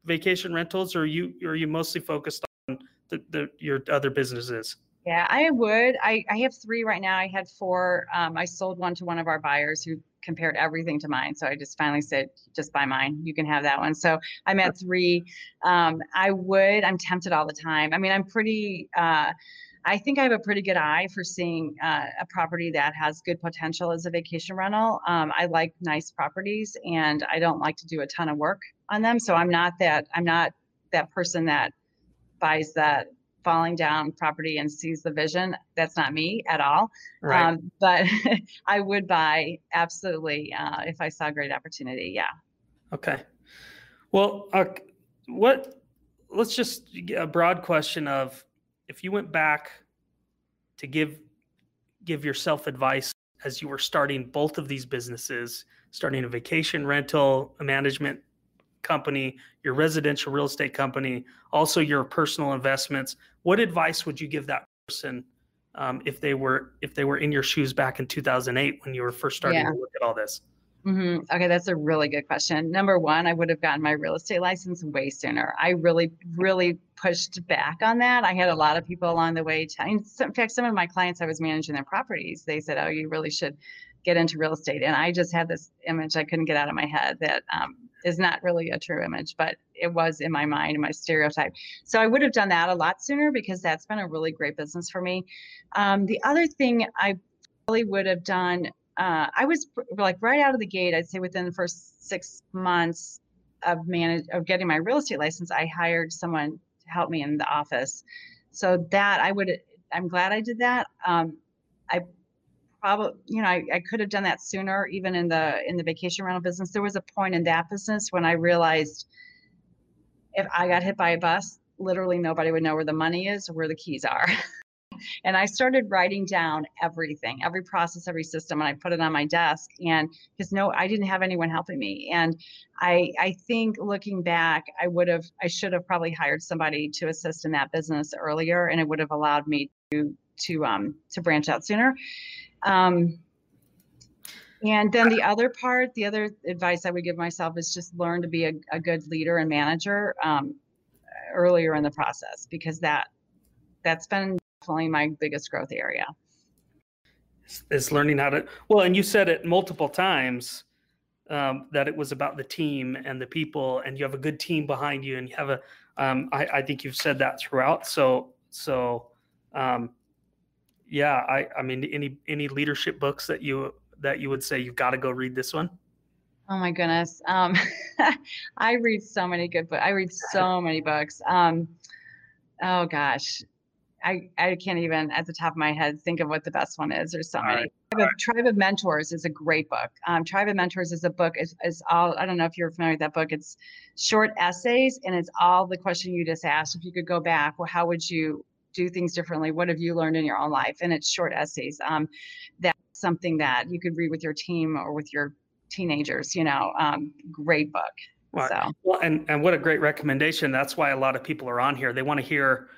Speaker 1: vacation rentals, or are you or are you mostly focused on the, the your other businesses?
Speaker 2: Yeah, I would. I, I have three right now. I had four. Um, I sold one to one of our buyers who compared everything to mine. So I just finally said, just buy mine. You can have that one. So I'm at three. Um, I would, I'm tempted all the time. I mean, I'm pretty, uh, I think I have a pretty good eye for seeing uh, a property that has good potential as a vacation rental. Um, I like nice properties and I don't like to do a ton of work on them. So I'm not that, I'm not that person that buys that falling down property and sees the vision. That's not me at all.
Speaker 1: Right.
Speaker 2: Um, but I would buy absolutely uh, if I saw a great opportunity. Yeah.
Speaker 1: Okay. Well, uh, what? Let's just get a broad question of if you went back to give give yourself advice as you were starting both of these businesses, starting a vacation rental, a management company, your residential real estate company, also your personal investments. What advice would you give that person um, if they were if they were in your shoes back in 2008 when you were first starting
Speaker 2: Yeah.
Speaker 1: to look at all this?
Speaker 2: hmm Okay, that's a really good question. Number one, I would have gotten my real estate license way sooner. I really, really pushed back on that. I had a lot of people along the way. T- in fact, some of my clients, I was managing their properties. They said, "Oh, you really should get into real estate," and I just had this image I couldn't get out of my head that um, is not really a true image, but it was in my mind, my stereotype. So I would have done that a lot sooner because that's been a really great business for me. Um, the other thing I probably would have done uh, I was like right out of the gate. I'd say within the first six months of manage of getting my real estate license, I hired someone help me in the office. So that I would, I'm glad I did that. Um, I probably, you know, I, I could have done that sooner, even in the in the vacation rental business. There was a point in that business when I realized if I got hit by a bus, literally nobody would know where the money is or where the keys are. and I started writing down everything, every process, every system, and I put it on my desk. And because no, I didn't have anyone helping me, and I I think looking back, I would have, I should have probably hired somebody to assist in that business earlier, and it would have allowed me to to um to branch out sooner. Um, and then the other part, the other advice I would give myself is just learn to be a, a good leader and manager um, earlier in the process because that that's been definitely my biggest growth area.
Speaker 1: is learning how to well and you said it multiple times um, that it was about the team and the people and you have a good team behind you and you have a um, I, I think you've said that throughout so so um, yeah I, I mean any any leadership books that you that you would say you've got to go read this one
Speaker 2: Oh my goodness. Um, I read so many good books. I read so many books. Um, oh gosh. I, I can't even at the top of my head think of what the best one is. There's so
Speaker 1: All
Speaker 2: many.
Speaker 1: right.
Speaker 2: Tribe, of, Tribe of Mentors is a great book. Um, Tribe of Mentors is a book. Is, is all I don't know if you're familiar with that book. It's short essays and it's all the question you just asked. If you could go back, well, how would you do things differently? What have you learned in your own life? And it's short essays. Um, that's something that you could read with your team or with your teenagers. You know, um, great book.
Speaker 1: Well,
Speaker 2: So
Speaker 1: Well, and, and what a great recommendation. That's why a lot of people are on here. They want to hear,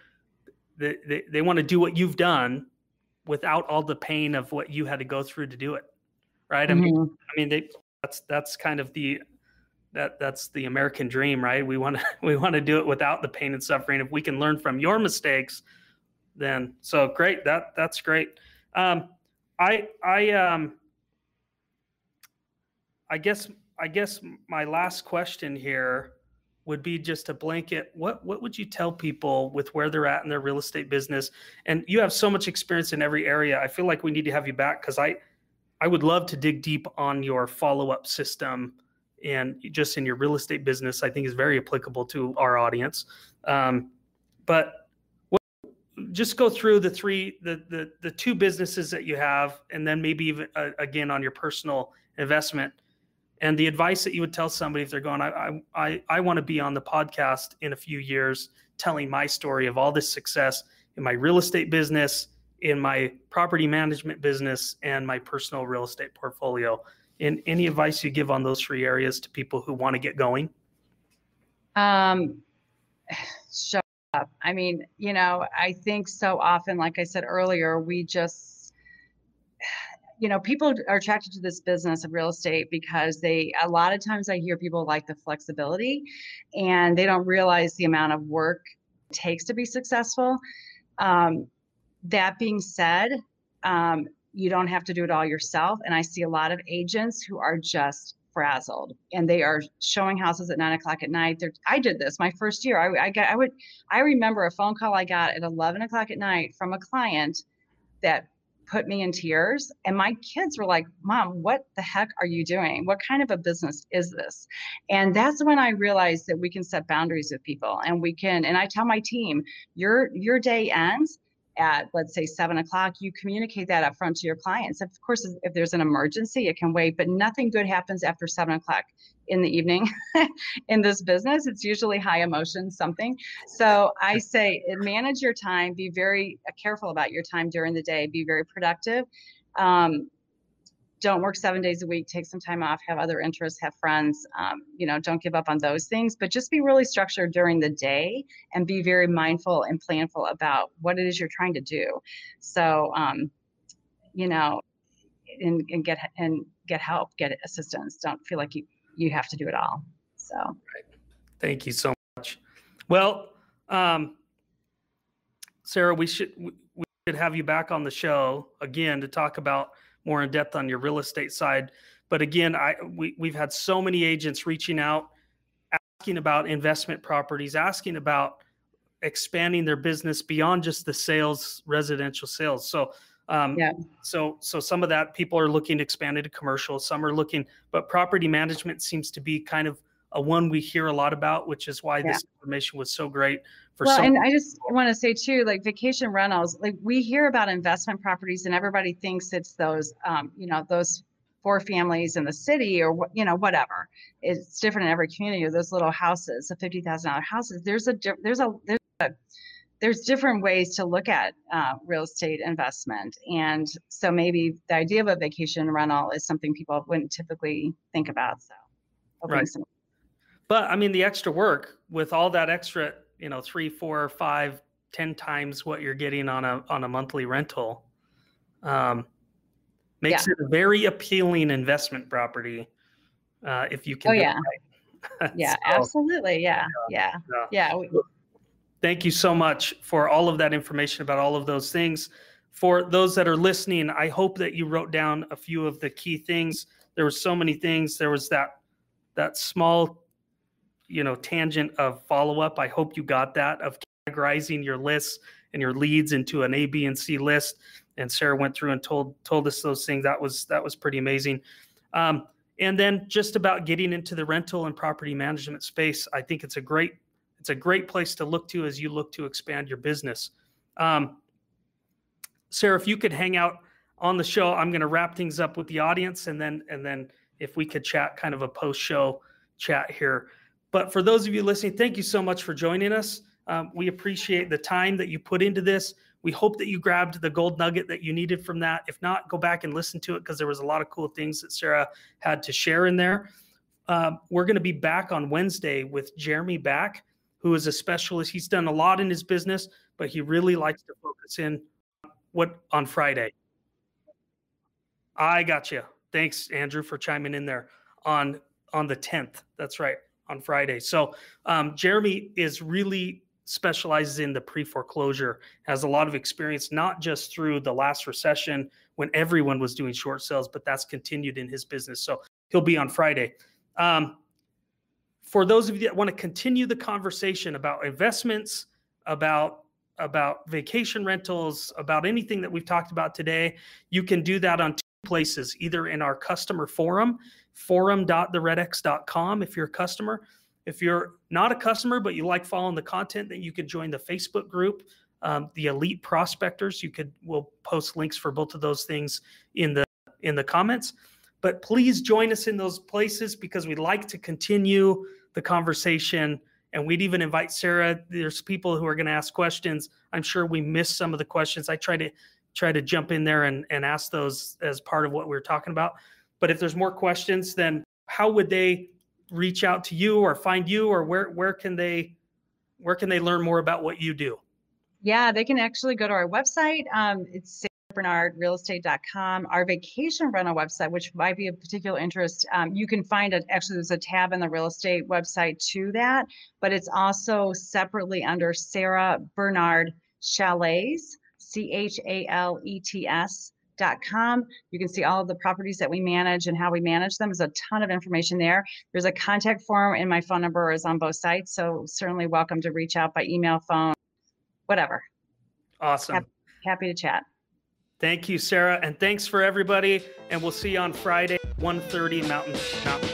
Speaker 1: they, they, they want to do what you've done without all the pain of what you had to go through to do it. Right. I mean,
Speaker 2: mhm.
Speaker 1: I mean, they, that's, that's kind of the, that that's the American dream, right? We want to, we want to do it without the pain and suffering. If we can learn from your mistakes, then so great. That that's great. Um, I, I, um, I guess I guess my last question here would be just a blanket. What what would you tell people with where they're at in their real estate business? And you have so much experience in every area. I feel like we need to have you back because I I would love to dig deep on your follow up system and just in your real estate business. I think is very applicable to our audience. Um, but what, just go through the three the, the the two businesses that you have, and then maybe even uh, again on your personal investment and the advice that you would tell somebody if they're going i i i, want to be on the podcast in a few years telling my story of all this success in my real estate business in my property management business and my personal real estate portfolio and any advice you give on those three areas to people who want to get going
Speaker 2: Um, shut up. I mean, you know, I think so often, like I said earlier, we just, you know, people are attracted to this business of real estate because they, a lot of times I hear people like the flexibility and they don't realize the amount of work it takes to be successful. Um, that being said, um, you don't have to do it all yourself. And I see a lot of agents who are just frazzled and they are showing houses at nine o'clock at night. They're, I did this my first year. I, I got, I would, I remember a phone call I got at 11 o'clock at night from a client that put me in tears. And my kids were like, Mom, what the heck are you doing? What kind of a business is this? And that's when I realized that we can set boundaries with people and we can, and I tell my team, your your day ends at let's say seven o'clock you communicate that up front to your clients of course if there's an emergency it can wait but nothing good happens after seven o'clock in the evening in this business. It's usually high emotion something. So I say manage your time, be very uh, careful about your time during the day, be very productive. Um, don't work seven days a week take some time off have other interests have friends um, you know don't give up on those things but just be really structured during the day and be very mindful and planful about what it is you're trying to do so um, you know and, and get and get help get assistance don't feel like you you have to do it all. So,
Speaker 1: thank you so much. Well, um, Sarah, we should we should have you back on the show again to talk about more in depth on your real estate side. But again, I we we've had so many agents reaching out, asking about investment properties, asking about expanding their business beyond just the sales, residential sales. So um, yeah. So so some of that people are looking to expand into commercial. Some are looking, but property management seems to be kind of a one we hear a lot about, which is why yeah. this information was so great
Speaker 2: for. Well, and I just want to say too, like vacation rentals, like we hear about investment properties, and everybody thinks it's those, um, you know, those four families in the city or you know whatever. It's different in every community. Or those little houses, the fifty thousand dollar houses. There's a there's a there's a there's different ways to look at uh, real estate investment. And so maybe the idea of a vacation rental is something people wouldn't typically think about. So,
Speaker 1: right. Some- but I mean, the extra work with all that extra, you know, three, four, five, ten times what you're getting on a on a monthly rental, um, makes yeah. it a very appealing investment property uh, if you can.
Speaker 2: Oh yeah. Right. yeah, so, absolutely. Yeah, yeah, yeah. yeah.
Speaker 1: Thank you so much for all of that information about all of those things. For those that are listening, I hope that you wrote down a few of the key things. There were so many things. There was that that small, you know, tangent of follow up. I hope you got that of categorizing your lists and your leads into an A, B, and C list. And Sarah went through and told told us those things. That was that was pretty amazing. Um, and then just about getting into the rental and property management space, I think it's a great it's a great place to look to as you look to expand your business. Um, Sarah, if you could hang out on the show, I'm going to wrap things up with the audience, and then and then if we could chat, kind of a post-show chat here. But for those of you listening, thank you so much for joining us. Um, we appreciate the time that you put into this. We hope that you grabbed the gold nugget that you needed from that. If not, go back and listen to it because there was a lot of cool things that Sarah had to share in there. Uh, we're going to be back on Wednesday with Jeremy back who is a specialist. He's done a lot in his business, but he really likes to focus in what on Friday. I got you. Thanks, Andrew, for chiming in there on on the 10th. That's right, on Friday. So um, Jeremy is really specializes in the pre-foreclosure, has a lot of experience, not just through the last recession when everyone was doing short sales, but that's continued in his business. So he'll be on Friday. Um, for those of you that want to continue the conversation about investments, about about vacation rentals, about anything that we've talked about today, you can do that on places, either in our customer forum, forum.theredx.com if you're a customer. If you're not a customer, but you like following the content, then you can join the Facebook group, um, the Elite Prospectors. You could we'll post links for both of those things in the in the comments. But please join us in those places because we'd like to continue the conversation. And we'd even invite Sarah. There's people who are going to ask questions. I'm sure we missed some of the questions. I try to try to jump in there and, and ask those as part of what we are talking about. But if there's more questions, then how would they reach out to you or find you or where where can they where can they learn more about what you do?
Speaker 2: Yeah, they can actually go to our website. Um, it's bernardrealestate.com. Our vacation rental website, which might be of particular interest, um, you can find it. Actually, there's a tab in the real estate website to that, but it's also separately under Sarah Bernard Chalets, C H A L E T S. Dot com. You can see all of the properties that we manage and how we manage them. There's a ton of information there. There's a contact form, and my phone number is on both sites. So certainly welcome to reach out by email, phone, whatever.
Speaker 1: Awesome.
Speaker 2: Happy, happy to chat.
Speaker 1: Thank you, Sarah, and thanks for everybody. And we'll see you on Friday, 1.30 Mountain Mountain.